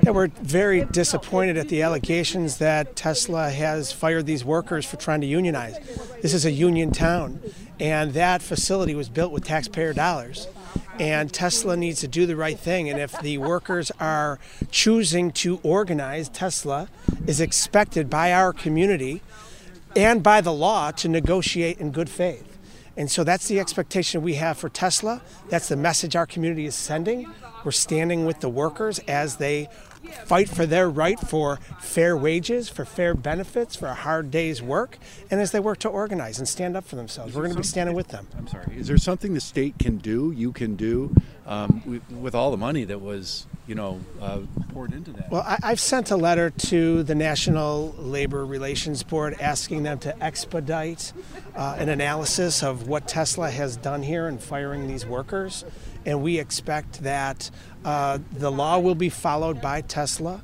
Yeah, we're very disappointed at the allegations that Tesla has fired these workers for trying to unionize. This is a union town, and that facility was built with taxpayer dollars. And Tesla needs to do the right thing. And if the workers are choosing to organize, Tesla is expected by our community and by the law to negotiate in good faith. And so that's the expectation we have for Tesla. That's the message our community is sending. We're standing with the workers as they fight for their right for fair wages, for fair benefits, for a hard day's work, and as they work to organize and stand up for themselves. We're going to be standing with them. I'm sorry. Is there something the state can do, you can do, um, with, with, all the money that was, you know, uh, poured into that? Well, I, have sent a letter to the National Labor Relations Board asking them to expedite uh, an analysis of what Tesla has done here in firing these workers and we expect that uh, the law will be followed by Tesla.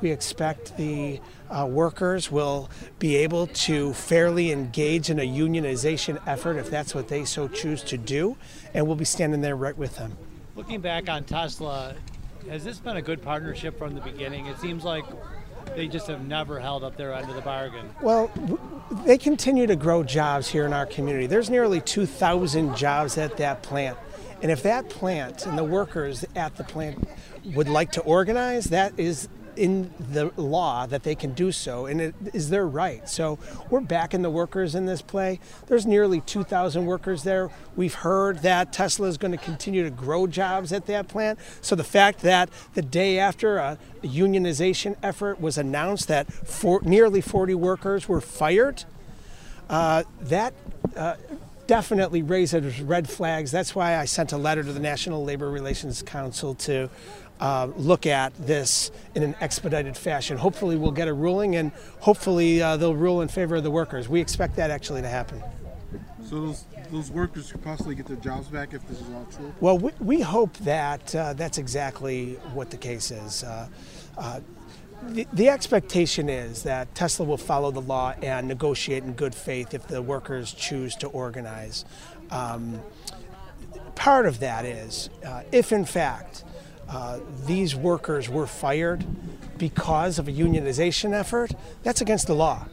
We expect the uh, workers will be able to fairly engage in a unionization effort if that's what they so choose to do, and we'll be standing there right with them. Looking back on Tesla, has this been a good partnership from the beginning? It seems like they just have never held up their end of the bargain. Well, they continue to grow jobs here in our community. There's nearly 2,000 jobs at that plant. And if that plant and the workers at the plant would like to organize, that is in the law that they can do so, and it is their right. So we're backing the workers in this play. There's nearly 2,000 workers there. We've heard that Tesla is going to continue to grow jobs at that plant. So the fact that the day after a unionization effort was announced that for, nearly 40 workers were fired, uh, that uh, definitely raises red flags. That's why I sent a letter to the National Labor Relations Council to uh, look at this in an expedited fashion. Hopefully, we'll get a ruling, and hopefully, uh, they'll rule in favor of the workers. We expect that actually to happen. So those, those workers could possibly get their jobs back if this is all true. Well, we, we hope that uh, that's exactly what the case is. The, the, expectation is that Tesla will follow the law and negotiate in good faith if the workers choose to organize. Um, part of that is uh, if, in fact, uh, these workers were fired because of a unionization effort, that's against the law.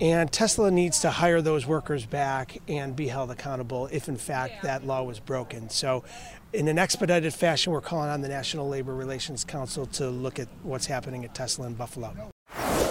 And Tesla needs to hire those workers back and be held accountable if, in fact, that law was broken. So, in an expedited fashion, we're calling on the National Labor Relations Council to look at what's happening at Tesla in Buffalo.